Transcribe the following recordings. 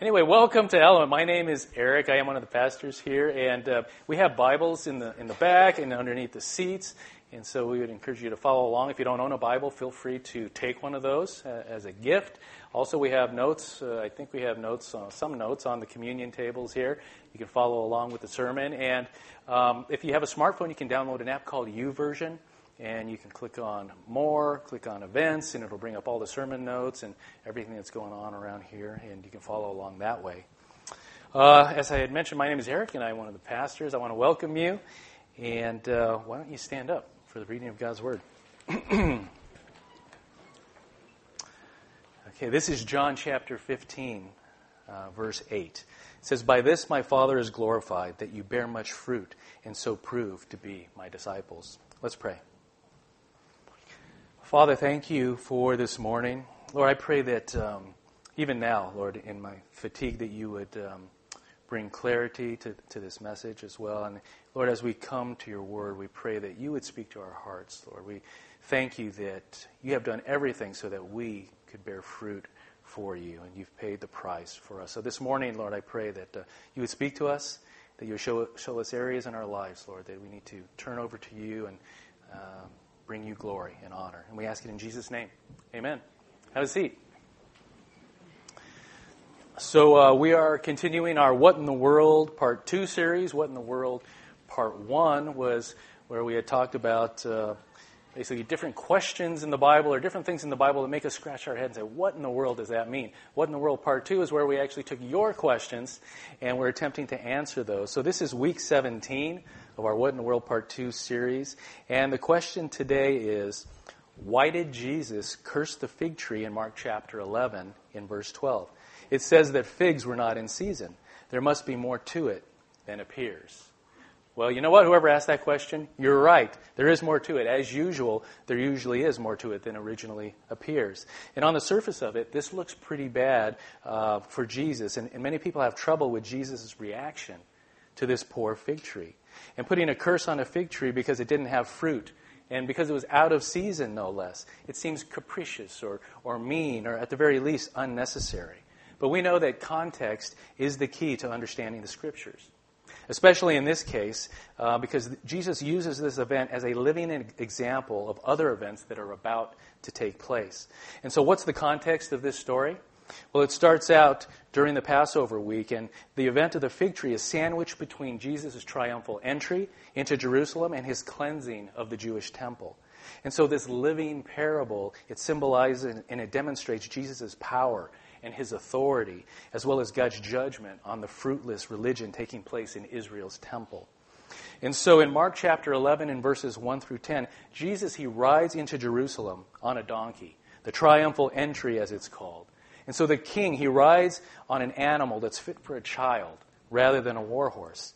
Anyway, welcome to Element. My name is Eric. I am one of the pastors here, and uh, we have Bibles in the in the back and underneath the seats. And so we would encourage you to follow along. If you don't own a Bible, feel free to take one of those uh, as a gift. Also, we have notes. Uh, I think we have notes, uh, some notes on the communion tables here. You can follow along with the sermon. And um, if you have a smartphone, you can download an app called YouVersion and you can click on more, click on events, and it'll bring up all the sermon notes and everything that's going on around here, and you can follow along that way. Uh, as I had mentioned, my name is Eric, and I'm one of the pastors. I want to welcome you, and uh, why don't you stand up for the reading of God's Word? okay, this is John chapter 15, uh, verse 8. It says, By this my Father is glorified, that you bear much fruit, and so prove to be my disciples. Let's pray. Father, thank you for this morning. Lord, I pray that um, even now, Lord, in my fatigue, that you would um, bring clarity to, to this message as well. And Lord, as we come to your word, we pray that you would speak to our hearts, Lord. We thank you that you have done everything so that we could bear fruit for you, and you've paid the price for us. So this morning, Lord, I pray that uh, you would speak to us, that you would show, show us areas in our lives, Lord, that we need to turn over to you and. Um, bring you glory and honor. And we ask it in Jesus' name. Amen. Have a seat. So, uh, we are continuing our What in the World Part 2 series. What in the World Part 1 was where we had talked about uh, basically different questions in the Bible or different things in the Bible that make us scratch our head and say, What in the world does that mean? What in the World Part 2 is where we actually took your questions and we're attempting to answer those. So, this is week 17 of our What in the World Part 2 series. And the question today is why did Jesus curse the fig tree in Mark chapter 11 in verse 12? It says that figs were not in season. There must be more to it than appears. Well, you know what? Whoever asked that question, you're right. There is more to it. As usual, there usually is more to it than originally appears. And on the surface of it, this looks pretty bad uh, for Jesus. And, and many people have trouble with Jesus' reaction to this poor fig tree and putting a curse on a fig tree because it didn't have fruit and because it was out of season, no less. It seems capricious or, or mean or at the very least unnecessary. But we know that context is the key to understanding the scriptures. Especially in this case, uh, because Jesus uses this event as a living example of other events that are about to take place. And so, what's the context of this story? Well, it starts out during the Passover week, and the event of the fig tree is sandwiched between Jesus' triumphal entry into Jerusalem and his cleansing of the Jewish temple. And so, this living parable, it symbolizes and it demonstrates Jesus' power and his authority, as well as God's judgment on the fruitless religion taking place in Israel's temple. And so in Mark chapter 11 and verses 1 through 10, Jesus, he rides into Jerusalem on a donkey, the triumphal entry as it's called. And so the king, he rides on an animal that's fit for a child rather than a war horse.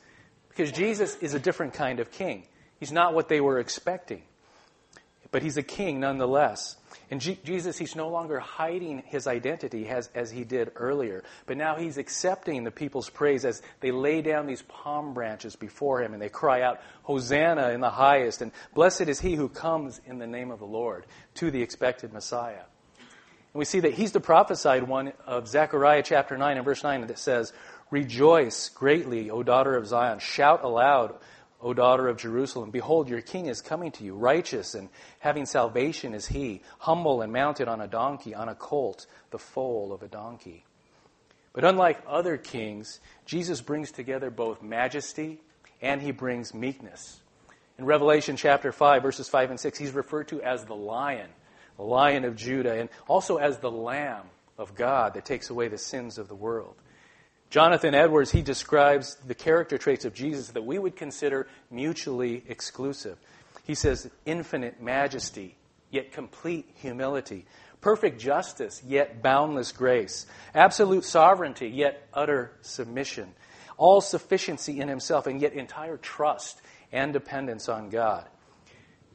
Because Jesus is a different kind of king. He's not what they were expecting. But he's a king nonetheless. And G- Jesus, he's no longer hiding his identity as, as he did earlier, but now he's accepting the people's praise as they lay down these palm branches before him and they cry out, Hosanna in the highest, and blessed is he who comes in the name of the Lord to the expected Messiah. And we see that he's the prophesied one of Zechariah chapter 9 and verse 9 that says, Rejoice greatly, O daughter of Zion. Shout aloud, O daughter of Jerusalem. Behold, your king is coming to you. Righteous and having salvation is he, humble and mounted on a donkey, on a colt, the foal of a donkey. But unlike other kings, Jesus brings together both majesty and he brings meekness. In Revelation chapter 5, verses 5 and 6, he's referred to as the lion the lion of Judah, and also as the lamb of God that takes away the sins of the world. Jonathan Edwards, he describes the character traits of Jesus that we would consider mutually exclusive. He says, infinite majesty, yet complete humility, perfect justice, yet boundless grace, absolute sovereignty, yet utter submission, all sufficiency in himself, and yet entire trust and dependence on God.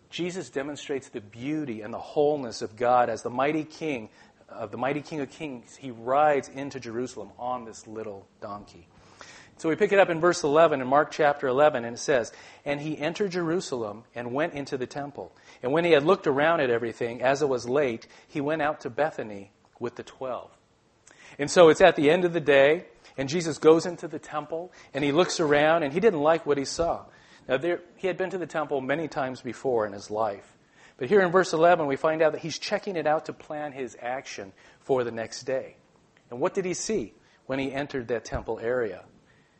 Jesus demonstrates the beauty and the wholeness of God as the mighty king of the mighty king of kings. He rides into Jerusalem on this little donkey. So we pick it up in verse 11 in Mark chapter 11, and it says, And he entered Jerusalem and went into the temple. And when he had looked around at everything, as it was late, he went out to Bethany with the twelve. And so it's at the end of the day, and Jesus goes into the temple, and he looks around, and he didn't like what he saw. Now, there, he had been to the temple many times before in his life. But here in verse 11, we find out that he's checking it out to plan his action for the next day. And what did he see when he entered that temple area?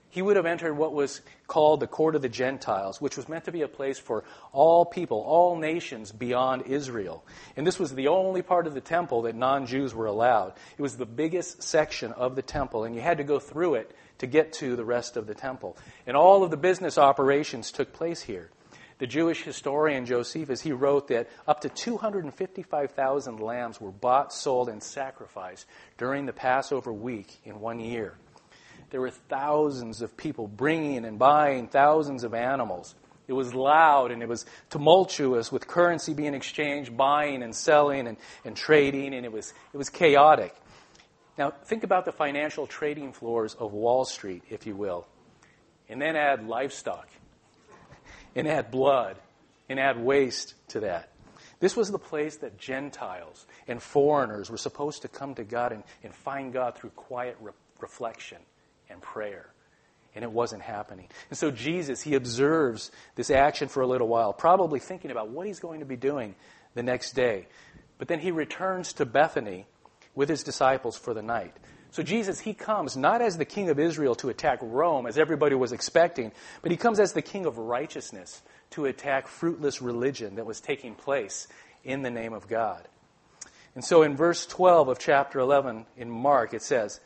He would have entered what was called the court of the Gentiles, which was meant to be a place for all people, all nations beyond Israel. And this was the only part of the temple that non Jews were allowed. It was the biggest section of the temple, and you had to go through it to get to the rest of the temple. And all of the business operations took place here. The Jewish historian Josephus, he wrote that up to 255,000 lambs were bought, sold, and sacrificed during the Passover week in one year. There were thousands of people bringing and buying thousands of animals. It was loud and it was tumultuous with currency being exchanged, buying and selling and, and trading, and it was, it was chaotic. Now, think about the financial trading floors of Wall Street, if you will, and then add livestock, and add blood, and add waste to that. This was the place that Gentiles and foreigners were supposed to come to God and, and find God through quiet re- reflection and prayer. And it wasn't happening. And so Jesus, he observes this action for a little while, probably thinking about what he's going to be doing the next day. But then he returns to Bethany with his disciples for the night. So Jesus, he comes not as the king of Israel to attack Rome, as everybody was expecting, but he comes as the king of righteousness to attack fruitless religion that was taking place in the name of God. And so in verse 12 of chapter 11 in Mark, it says,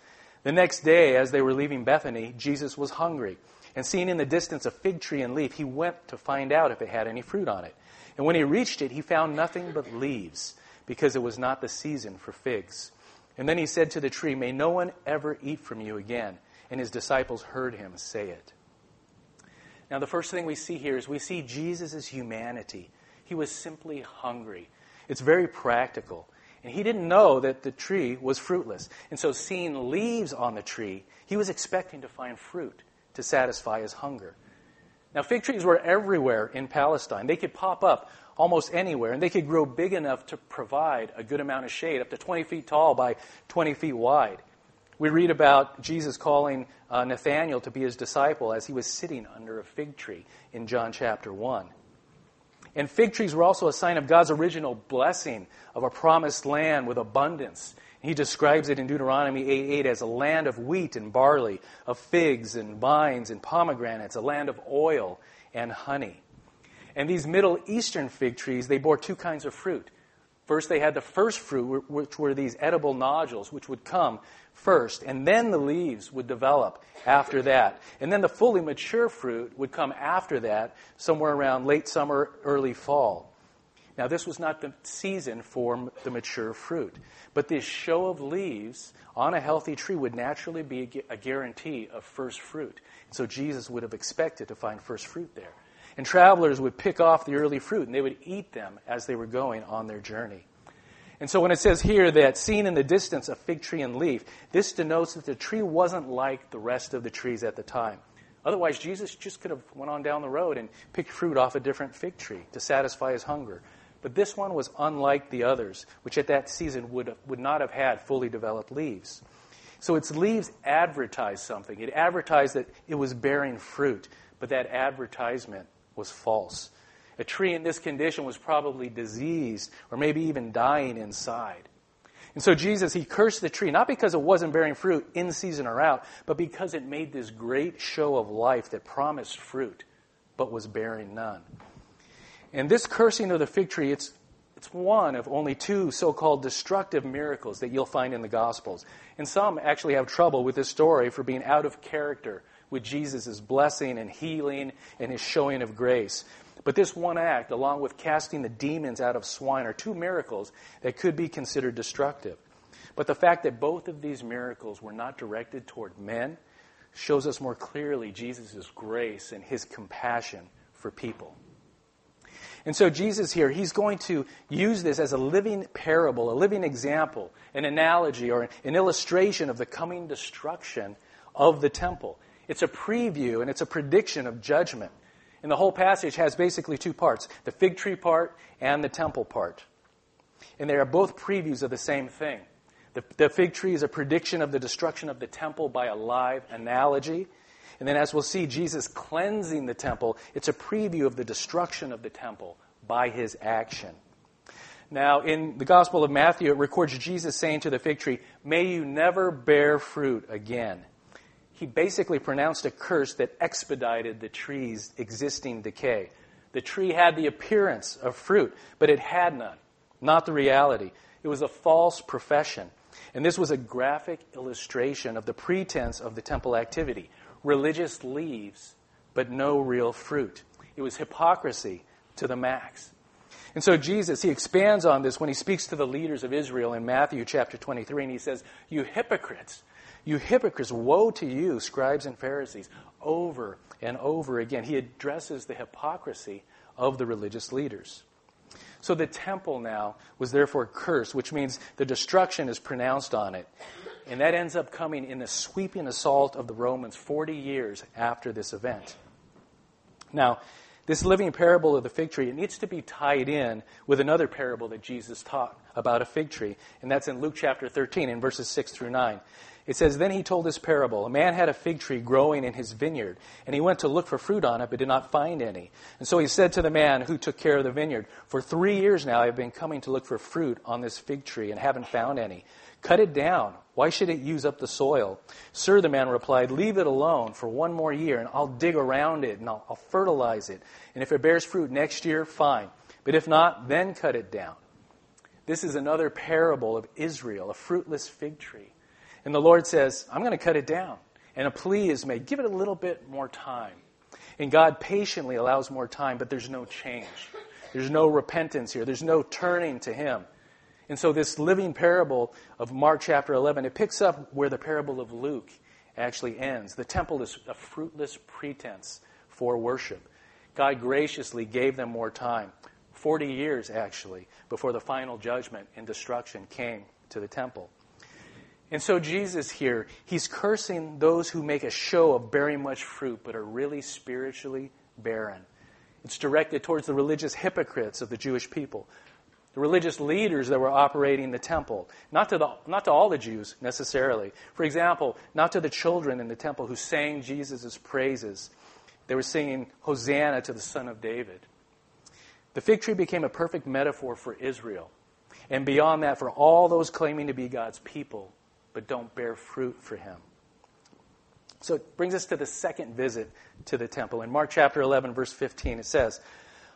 the next day, as they were leaving Bethany, Jesus was hungry. And seeing in the distance a fig tree and leaf, he went to find out if it had any fruit on it. And when he reached it, he found nothing but leaves, because it was not the season for figs. And then he said to the tree, May no one ever eat from you again. And his disciples heard him say it. Now, the first thing we see here is we see Jesus' humanity. He was simply hungry. It's very practical. And he didn't know that the tree was fruitless. And so, seeing leaves on the tree, he was expecting to find fruit to satisfy his hunger. Now, fig trees were everywhere in Palestine. They could pop up almost anywhere, and they could grow big enough to provide a good amount of shade, up to 20 feet tall by 20 feet wide. We read about Jesus calling uh, Nathanael to be his disciple as he was sitting under a fig tree in John chapter 1. And fig trees were also a sign of God's original blessing of a promised land with abundance. He describes it in Deuteronomy 8 8 as a land of wheat and barley, of figs and vines and pomegranates, a land of oil and honey. And these Middle Eastern fig trees, they bore two kinds of fruit. First, they had the first fruit, which were these edible nodules, which would come first, and then the leaves would develop after that. And then the fully mature fruit would come after that, somewhere around late summer, early fall. Now, this was not the season for the mature fruit, but this show of leaves on a healthy tree would naturally be a guarantee of first fruit. So Jesus would have expected to find first fruit there. And travelers would pick off the early fruit and they would eat them as they were going on their journey. And so when it says here that seen in the distance a fig tree and leaf, this denotes that the tree wasn't like the rest of the trees at the time. Otherwise, Jesus just could have went on down the road and picked fruit off a different fig tree to satisfy his hunger. But this one was unlike the others, which at that season would, would not have had fully developed leaves. So its leaves advertised something. It advertised that it was bearing fruit, but that advertisement was false. A tree in this condition was probably diseased or maybe even dying inside. And so Jesus, he cursed the tree, not because it wasn't bearing fruit in season or out, but because it made this great show of life that promised fruit, but was bearing none. And this cursing of the fig tree, it's, it's one of only two so called destructive miracles that you'll find in the Gospels. And some actually have trouble with this story for being out of character with Jesus' blessing and healing and his showing of grace. But this one act, along with casting the demons out of swine, are two miracles that could be considered destructive. But the fact that both of these miracles were not directed toward men shows us more clearly Jesus' grace and his compassion for people. And so, Jesus here, he's going to use this as a living parable, a living example, an analogy, or an illustration of the coming destruction of the temple. It's a preview and it's a prediction of judgment. And the whole passage has basically two parts the fig tree part and the temple part. And they are both previews of the same thing. The, the fig tree is a prediction of the destruction of the temple by a live analogy. And then, as we'll see, Jesus cleansing the temple, it's a preview of the destruction of the temple by his action. Now, in the Gospel of Matthew, it records Jesus saying to the fig tree, May you never bear fruit again. He basically pronounced a curse that expedited the tree's existing decay. The tree had the appearance of fruit, but it had none, not the reality. It was a false profession. And this was a graphic illustration of the pretense of the temple activity religious leaves, but no real fruit. It was hypocrisy to the max. And so Jesus, he expands on this when he speaks to the leaders of Israel in Matthew chapter 23, and he says, You hypocrites, you hypocrites, woe to you, scribes and Pharisees, over and over again. He addresses the hypocrisy of the religious leaders. So the temple now was therefore cursed, which means the destruction is pronounced on it. And that ends up coming in the sweeping assault of the Romans 40 years after this event. Now, this living parable of the fig tree, it needs to be tied in with another parable that Jesus taught about a fig tree, and that's in Luke chapter 13, in verses 6 through 9. It says, Then he told this parable A man had a fig tree growing in his vineyard, and he went to look for fruit on it, but did not find any. And so he said to the man who took care of the vineyard, For three years now I have been coming to look for fruit on this fig tree, and haven't found any. Cut it down. Why should it use up the soil? Sir, the man replied, Leave it alone for one more year, and I'll dig around it, and I'll, I'll fertilize it. And if it bears fruit next year, fine. But if not, then cut it down. This is another parable of Israel, a fruitless fig tree. And the Lord says, I'm going to cut it down. And a plea is made give it a little bit more time. And God patiently allows more time, but there's no change. There's no repentance here, there's no turning to Him. And so, this living parable of Mark chapter 11, it picks up where the parable of Luke actually ends. The temple is a fruitless pretense for worship. God graciously gave them more time 40 years, actually, before the final judgment and destruction came to the temple. And so Jesus here, he's cursing those who make a show of bearing much fruit but are really spiritually barren. It's directed towards the religious hypocrites of the Jewish people, the religious leaders that were operating the temple, not to, the, not to all the Jews necessarily. For example, not to the children in the temple who sang Jesus' praises. They were singing Hosanna to the Son of David. The fig tree became a perfect metaphor for Israel. And beyond that, for all those claiming to be God's people but don't bear fruit for him. So it brings us to the second visit to the temple. In Mark chapter 11, verse 15, it says,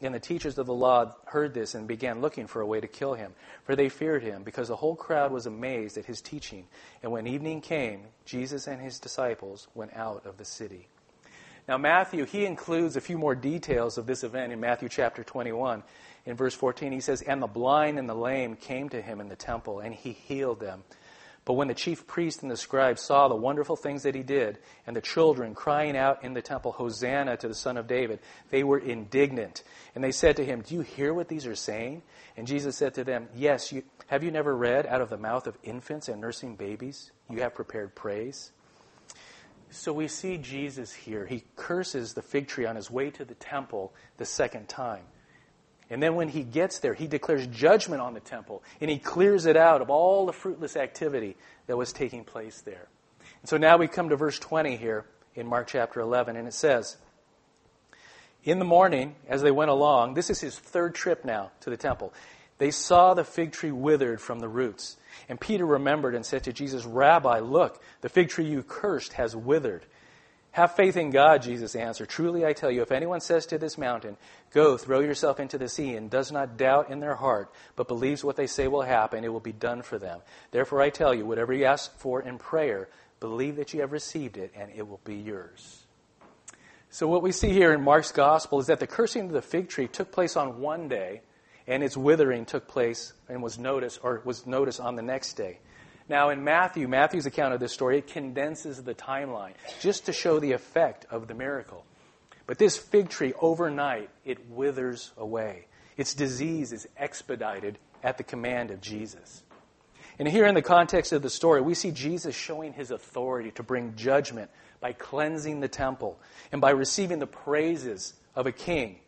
and the teachers of the law heard this and began looking for a way to kill him, for they feared him, because the whole crowd was amazed at his teaching. And when evening came, Jesus and his disciples went out of the city. Now, Matthew, he includes a few more details of this event in Matthew chapter 21. In verse 14, he says, And the blind and the lame came to him in the temple, and he healed them. But when the chief priests and the scribes saw the wonderful things that he did, and the children crying out in the temple, Hosanna to the Son of David, they were indignant. And they said to him, Do you hear what these are saying? And Jesus said to them, Yes, you, have you never read, out of the mouth of infants and nursing babies, you have prepared praise? So we see Jesus here. He curses the fig tree on his way to the temple the second time. And then when he gets there, he declares judgment on the temple and he clears it out of all the fruitless activity that was taking place there. And so now we come to verse 20 here in Mark chapter 11, and it says, In the morning, as they went along, this is his third trip now to the temple, they saw the fig tree withered from the roots. And Peter remembered and said to Jesus, Rabbi, look, the fig tree you cursed has withered. Have faith in God, Jesus answered. Truly I tell you, if anyone says to this mountain, Go, throw yourself into the sea, and does not doubt in their heart, but believes what they say will happen, it will be done for them. Therefore I tell you, whatever you ask for in prayer, believe that you have received it, and it will be yours. So what we see here in Mark's gospel is that the cursing of the fig tree took place on one day, and its withering took place and was noticed or was noticed on the next day. Now, in Matthew, Matthew's account of this story, it condenses the timeline just to show the effect of the miracle. But this fig tree, overnight, it withers away. Its disease is expedited at the command of Jesus. And here, in the context of the story, we see Jesus showing his authority to bring judgment by cleansing the temple and by receiving the praises of a king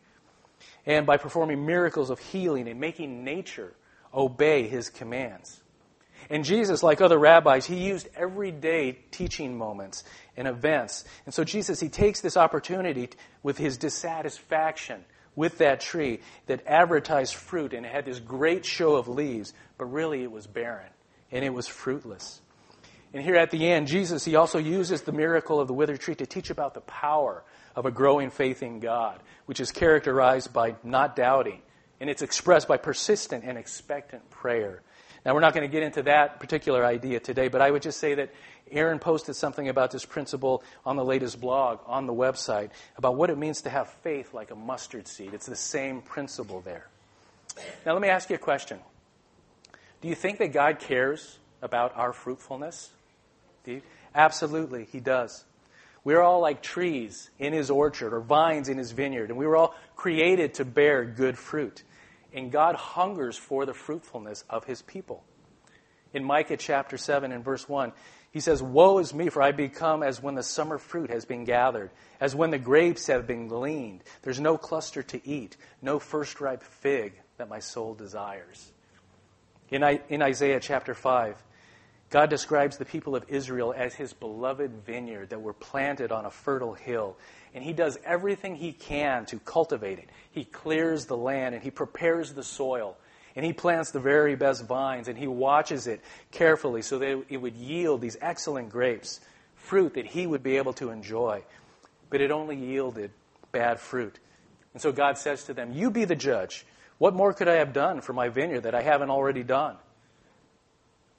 and by performing miracles of healing and making nature obey his commands. And Jesus, like other rabbis, he used everyday teaching moments and events. And so Jesus, he takes this opportunity with his dissatisfaction with that tree that advertised fruit and had this great show of leaves, but really it was barren and it was fruitless. And here at the end, Jesus, he also uses the miracle of the withered tree to teach about the power of a growing faith in God, which is characterized by not doubting, and it's expressed by persistent and expectant prayer. Now, we're not going to get into that particular idea today, but I would just say that Aaron posted something about this principle on the latest blog on the website about what it means to have faith like a mustard seed. It's the same principle there. Now, let me ask you a question. Do you think that God cares about our fruitfulness? Absolutely, He does. We're all like trees in His orchard or vines in His vineyard, and we were all created to bear good fruit. And God hungers for the fruitfulness of His people. In Micah chapter 7 and verse 1, he says, Woe is me, for I become as when the summer fruit has been gathered, as when the grapes have been gleaned. There's no cluster to eat, no first ripe fig that my soul desires. In, in Isaiah chapter 5, God describes the people of Israel as his beloved vineyard that were planted on a fertile hill. And he does everything he can to cultivate it. He clears the land and he prepares the soil. And he plants the very best vines and he watches it carefully so that it would yield these excellent grapes, fruit that he would be able to enjoy. But it only yielded bad fruit. And so God says to them, You be the judge. What more could I have done for my vineyard that I haven't already done?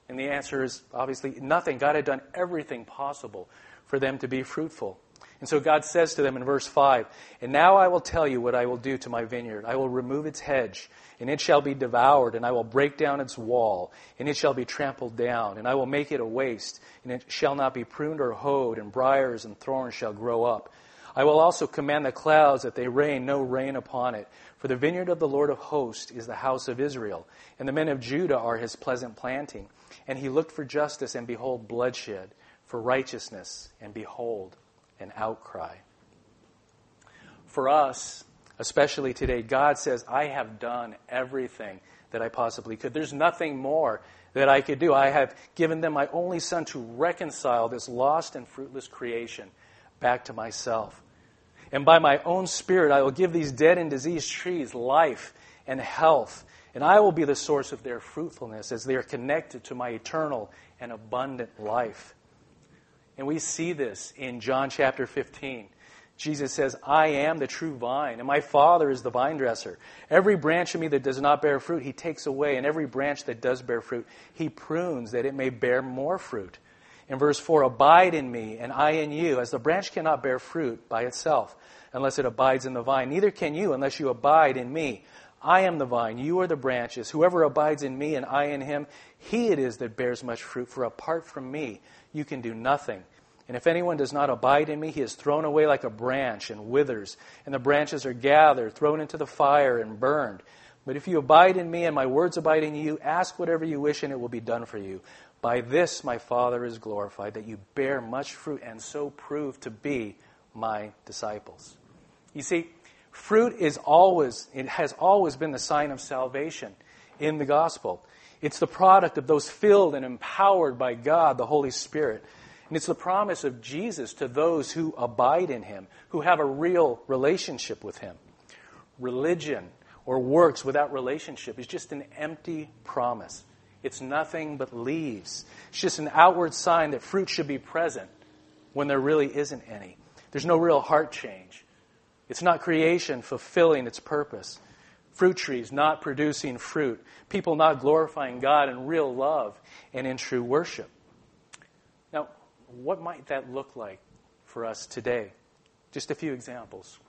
And the answer is obviously nothing. God had done everything possible for them to be fruitful. And so God says to them in verse 5 And now I will tell you what I will do to my vineyard. I will remove its hedge, and it shall be devoured, and I will break down its wall, and it shall be trampled down, and I will make it a waste, and it shall not be pruned or hoed, and briers and thorns shall grow up. I will also command the clouds that they rain no rain upon it. For the vineyard of the Lord of hosts is the house of Israel, and the men of Judah are his pleasant planting. And he looked for justice, and behold, bloodshed, for righteousness, and behold, an outcry. For us, especially today, God says, I have done everything that I possibly could. There's nothing more that I could do. I have given them my only son to reconcile this lost and fruitless creation back to myself. And by my own spirit, I will give these dead and diseased trees life and health and I will be the source of their fruitfulness as they are connected to my eternal and abundant life. And we see this in John chapter 15. Jesus says, I am the true vine, and my Father is the vine dresser. Every branch of me that does not bear fruit, he takes away, and every branch that does bear fruit, he prunes that it may bear more fruit. In verse 4, abide in me, and I in you, as the branch cannot bear fruit by itself unless it abides in the vine. Neither can you unless you abide in me. I am the vine, you are the branches. Whoever abides in me and I in him, he it is that bears much fruit, for apart from me, you can do nothing. And if anyone does not abide in me, he is thrown away like a branch and withers, and the branches are gathered, thrown into the fire, and burned. But if you abide in me and my words abide in you, ask whatever you wish, and it will be done for you. By this my Father is glorified, that you bear much fruit, and so prove to be my disciples. You see, Fruit is always, it has always been the sign of salvation in the gospel. It's the product of those filled and empowered by God, the Holy Spirit. And it's the promise of Jesus to those who abide in Him, who have a real relationship with Him. Religion or works without relationship is just an empty promise. It's nothing but leaves. It's just an outward sign that fruit should be present when there really isn't any. There's no real heart change. It's not creation fulfilling its purpose. Fruit trees not producing fruit. People not glorifying God in real love and in true worship. What might that look like for us today? Just a few examples.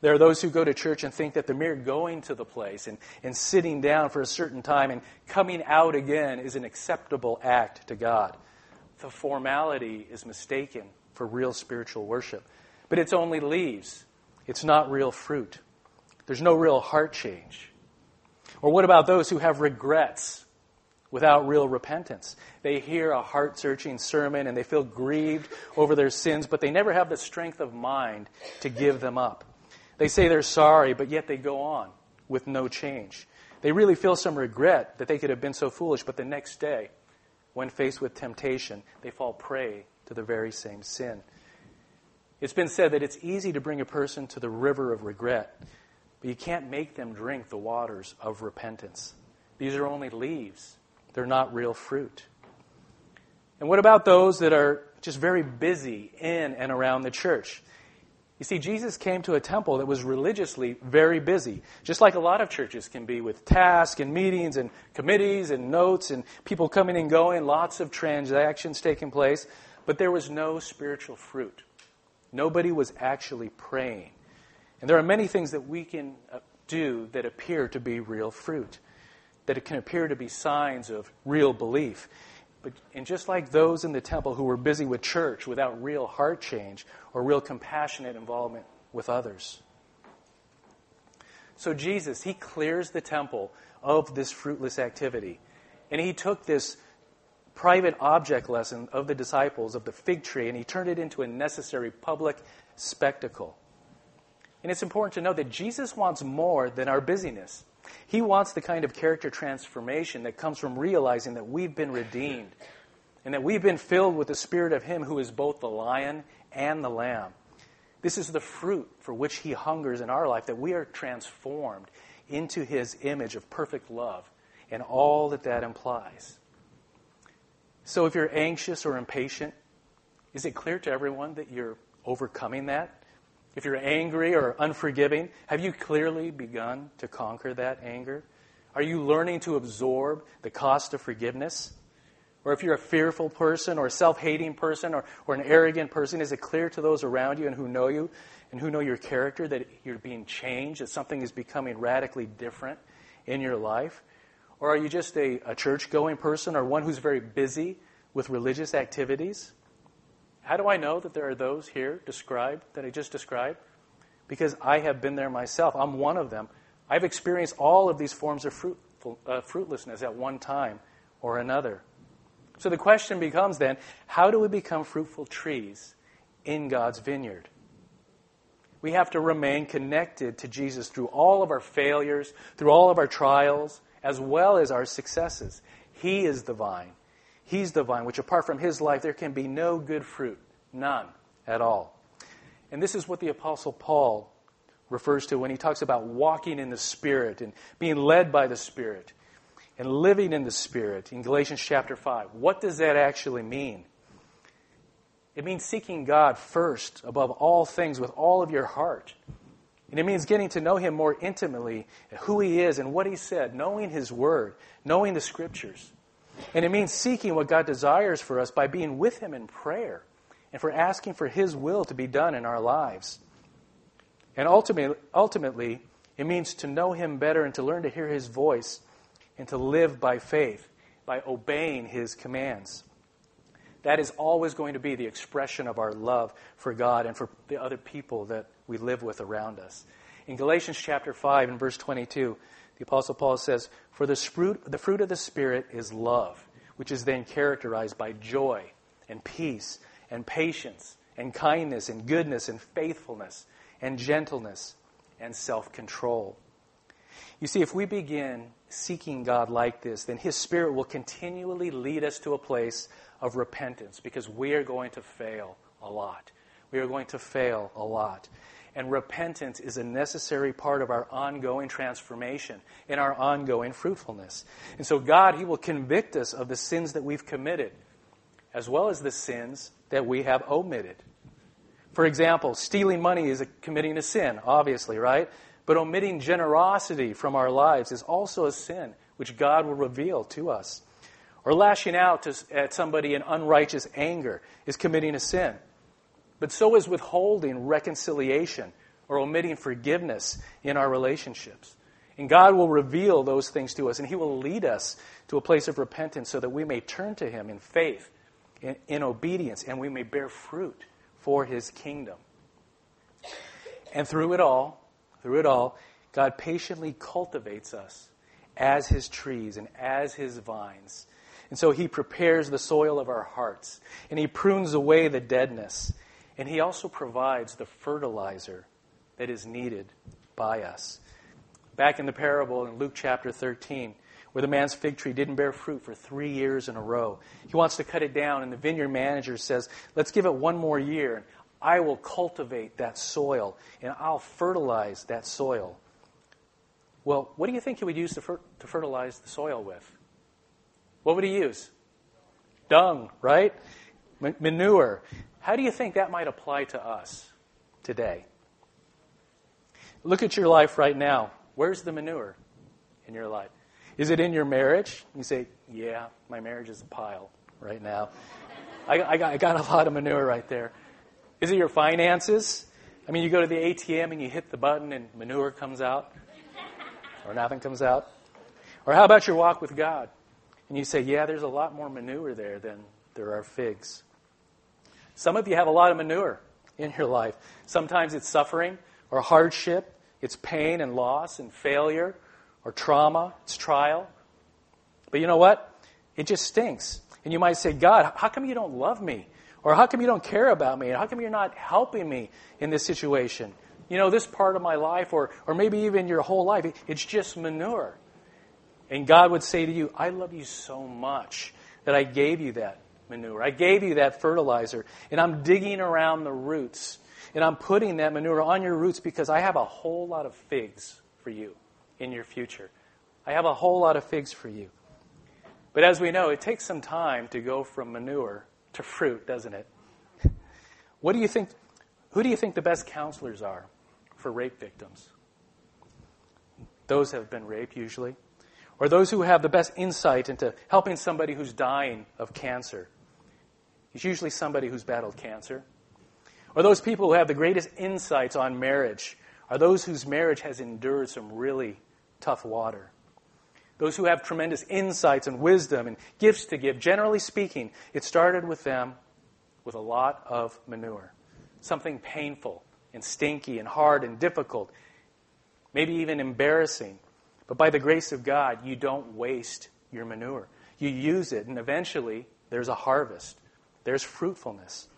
There are those who go to church and think that the mere going to the place and, and sitting down for a certain time and coming out again is an acceptable act to God. The formality is mistaken for real spiritual worship. but it's only leaves. It's not real fruit. There's no real heart change. Or what about those who have regrets without real repentance? They hear a heart searching sermon and they feel grieved over their sins, but they never have the strength of mind to give them up. They say they're sorry, but yet they go on with no change. They really feel some regret that they could have been so foolish, but the next day, when faced with temptation, they fall prey to the very same sin. It's been said that it's easy to bring a person to the river of regret, but you can't make them drink the waters of repentance. These are only leaves, they're not real fruit. And what about those that are just very busy in and around the church? You see, Jesus came to a temple that was religiously very busy, just like a lot of churches can be with tasks and meetings and committees and notes and people coming and going, lots of transactions taking place, but there was no spiritual fruit. Nobody was actually praying. And there are many things that we can uh, do that appear to be real fruit, that it can appear to be signs of real belief. But, and just like those in the temple who were busy with church without real heart change or real compassionate involvement with others. So Jesus, he clears the temple of this fruitless activity. And he took this private object lesson of the disciples of the fig tree and he turned it into a necessary public spectacle. And it's important to know that Jesus wants more than our busyness. He wants the kind of character transformation that comes from realizing that we've been redeemed and that we've been filled with the Spirit of Him who is both the lion and the lamb. This is the fruit for which He hungers in our life, that we are transformed into His image of perfect love and all that that implies. So if you're anxious or impatient, is it clear to everyone that you're overcoming that? If you're angry or unforgiving, have you clearly begun to conquer that anger? Are you learning to absorb the cost of forgiveness? Or if you're a fearful person or a self hating person or, or an arrogant person, is it clear to those around you and who know you and who know your character that you're being changed, that something is becoming radically different in your life? Or are you just a, a church going person or one who's very busy with religious activities? How do I know that there are those here described that I just described? Because I have been there myself. I'm one of them. I've experienced all of these forms of fruitful, uh, fruitlessness at one time or another. So the question becomes then how do we become fruitful trees in God's vineyard? We have to remain connected to Jesus through all of our failures, through all of our trials, as well as our successes. He is the vine. He's the vine, which apart from his life, there can be no good fruit. None at all. And this is what the Apostle Paul refers to when he talks about walking in the Spirit and being led by the Spirit and living in the Spirit in Galatians chapter 5. What does that actually mean? It means seeking God first above all things with all of your heart. And it means getting to know Him more intimately, who He is and what He said, knowing His Word, knowing the Scriptures. And it means seeking what God desires for us by being with Him in prayer and for asking for His will to be done in our lives. And ultimately, ultimately, it means to know Him better and to learn to hear His voice and to live by faith, by obeying His commands. That is always going to be the expression of our love for God and for the other people that we live with around us. In Galatians chapter 5 and verse 22, the Apostle Paul says, For the fruit, the fruit of the Spirit is love, which is then characterized by joy and peace and patience and kindness and goodness and faithfulness and gentleness and self control. You see, if we begin seeking God like this, then His Spirit will continually lead us to a place of repentance because we are going to fail a lot. We are going to fail a lot. And repentance is a necessary part of our ongoing transformation and our ongoing fruitfulness. And so, God, He will convict us of the sins that we've committed, as well as the sins that we have omitted. For example, stealing money is a, committing a sin, obviously, right? But omitting generosity from our lives is also a sin, which God will reveal to us. Or lashing out to, at somebody in unrighteous anger is committing a sin. But so is withholding reconciliation or omitting forgiveness in our relationships. And God will reveal those things to us, and He will lead us to a place of repentance so that we may turn to Him in faith, in, in obedience, and we may bear fruit for His kingdom. And through it all, through it all, God patiently cultivates us as his trees and as his vines. And so he prepares the soil of our hearts and he prunes away the deadness. And he also provides the fertilizer that is needed by us. Back in the parable in Luke chapter 13, where the man's fig tree didn't bear fruit for three years in a row. He wants to cut it down, and the vineyard manager says, Let's give it one more year. I will cultivate that soil, and I'll fertilize that soil. Well, what do you think he would use to, fer- to fertilize the soil with? What would he use? Dung, right? Manure. How do you think that might apply to us today? Look at your life right now. Where's the manure in your life? Is it in your marriage? You say, Yeah, my marriage is a pile right now. I, I, got, I got a lot of manure right there. Is it your finances? I mean, you go to the ATM and you hit the button and manure comes out, or nothing comes out. Or how about your walk with God? And you say, Yeah, there's a lot more manure there than there are figs. Some of you have a lot of manure in your life. Sometimes it's suffering or hardship, it's pain and loss and failure or trauma, it's trial. But you know what? It just stinks. And you might say, God, how come you don't love me? Or how come you don't care about me? And how come you're not helping me in this situation? You know, this part of my life, or, or maybe even your whole life, it's just manure. And God would say to you, I love you so much that I gave you that manure. I gave you that fertilizer, and I'm digging around the roots, and I'm putting that manure on your roots because I have a whole lot of figs for you in your future. I have a whole lot of figs for you. But as we know, it takes some time to go from manure to fruit, doesn't it? What do you think? Who do you think the best counselors are for rape victims? Those have been raped, usually. Or those who have the best insight into helping somebody who's dying of cancer. It's usually somebody who's battled cancer. Or those people who have the greatest insights on marriage are those whose marriage has endured some really tough water. Those who have tremendous insights and wisdom and gifts to give, generally speaking, it started with them with a lot of manure. Something painful and stinky and hard and difficult, maybe even embarrassing. But by the grace of God, you don't waste your manure. You use it, and eventually there's a harvest, there's fruitfulness.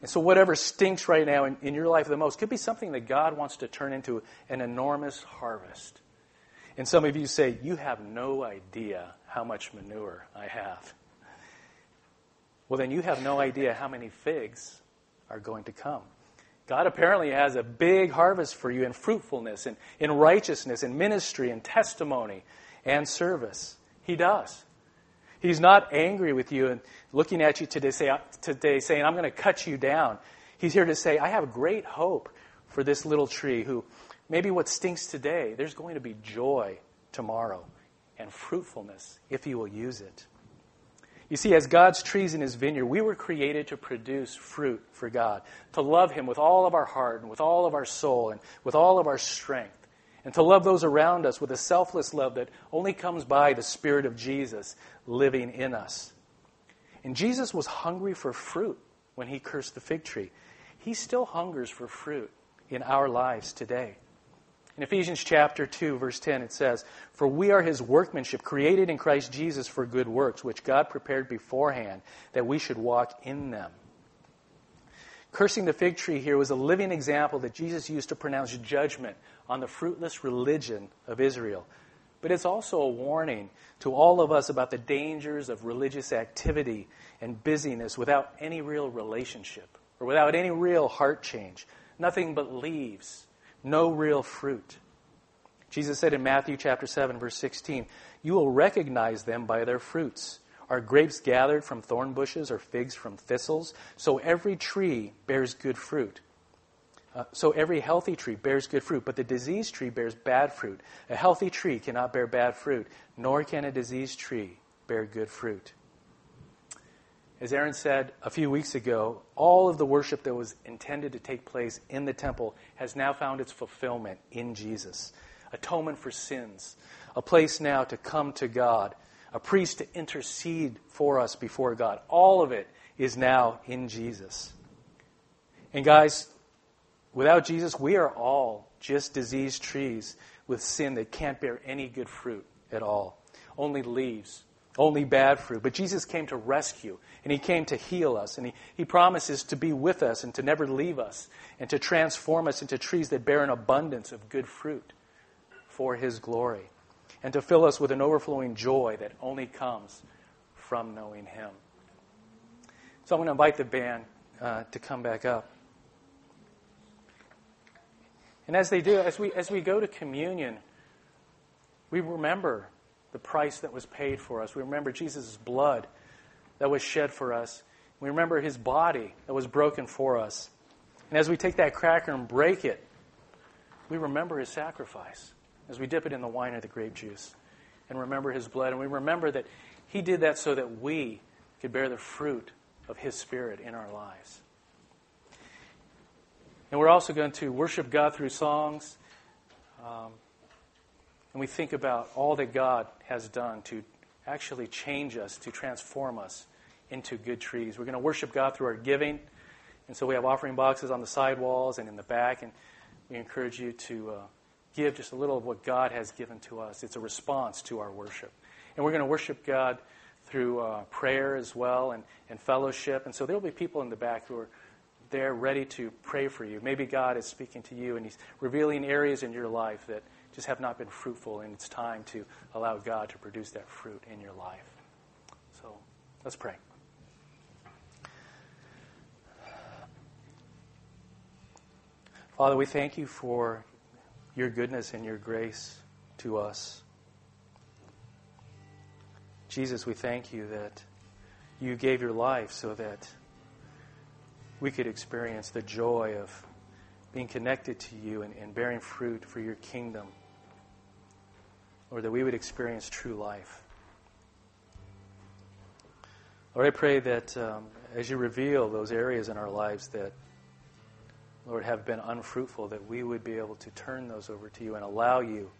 And so, whatever stinks right now in, in, your life the most could be something that God wants to turn into an enormous harvest. And some of you say, You have no idea how much manure I have. Well, then you have no idea how many figs are going to come. God apparently has a big harvest for you in fruitfulness, and in righteousness, and ministry, and testimony, and service. He does. He's not angry with you and looking at you today, say, today saying, I'm going to cut you down. He's here to say, I have great hope for this little tree who maybe what stinks today, there's going to be joy tomorrow and fruitfulness if you will use it. You see, as God's trees in His vineyard, we were created to produce fruit for God, to love Him with all of our heart and with all of our soul and with all of our strength and to love those around us with a selfless love that only comes by the Spirit of Jesus living in us. And Jesus was hungry for fruit when he cursed the fig tree. He still hungers for fruit in our lives today. In Ephesians chapter 2, verse 10, it says, For we are his workmanship, created in Christ Jesus for good works, which God prepared beforehand that we should walk in them. Cursing the fig tree here was a living example that Jesus used to pronounce judgment on the fruitless religion of Israel. But it's also a warning to all of us about the dangers of religious activity and busyness without any real relationship or without any real heart change. Nothing but leaves, no real fruit. Jesus said in Matthew chapter 7 verse 16, "You will recognize them by their fruits." Are grapes gathered from thorn bushes or figs from thistles? So every tree bears good fruit. Uh, so every healthy tree bears good fruit, but the diseased tree bears bad fruit. A healthy tree cannot bear bad fruit, nor can a diseased tree bear good fruit. As Aaron said a few weeks ago, all of the worship that was intended to take place in the temple has now found its fulfillment in Jesus. Atonement for sins, a place now to come to God a priest to intercede for us before God. All of it is now in Jesus. And guys, Without Jesus, we are all just diseased trees with sin that can't bear any good fruit at all. Only leaves, only bad fruit. But Jesus came to rescue, and He came to heal us, and He, he promises to be with us and to never leave us, and to transform us into trees that bear an abundance of good fruit for His glory, and to fill us with an overflowing joy that only comes from knowing Him. So I'm going to invite the band uh, to come back up. And as they do, as we, as we go to communion, we remember the price that was paid for us. We remember Jesus' blood that was shed for us. We remember his body that was broken for us. And as we take that cracker and break it, we remember his sacrifice as we dip it in the wine or the grape juice and remember his blood. And we remember that he did that so that we could bear the fruit of his spirit in our lives. And we're also going to worship God through songs. Um, and we think about all that God has done to actually change us, to transform us into good trees. We're going to worship God through our giving. And so we have offering boxes on the side walls and in the back. And we encourage you to uh, give just a little of what God has given to us. It's a response to our worship. And we're going to worship God through uh, prayer as well and, and fellowship. And so there will be people in the back who are there ready to pray for you. Maybe God is speaking to you and He's revealing areas in your life that just have not been fruitful, and it's time to allow God to produce that fruit in your life. So let's pray. Father, we thank you for your goodness and your grace to us. Jesus, we thank you that you gave your life so that we could experience the joy of being connected to you and, and bearing fruit for your kingdom. Or that we would experience true life. Lord, I pray that um, as you reveal those areas in our lives that, Lord, have been unfruitful, that we would be able to turn those over to you and allow you,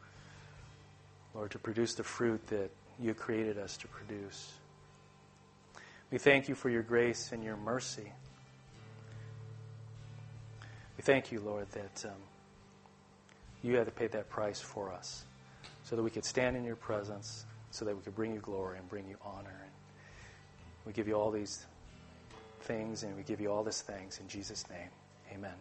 Lord, to produce the fruit that you created us to produce. We thank you for your grace and your mercy. Thank you, Lord, that um, you had to pay that price for us so that we could stand in your presence, so that we could bring you glory and bring you honor. And we give you all these things and we give you all these things in Jesus' name. Amen.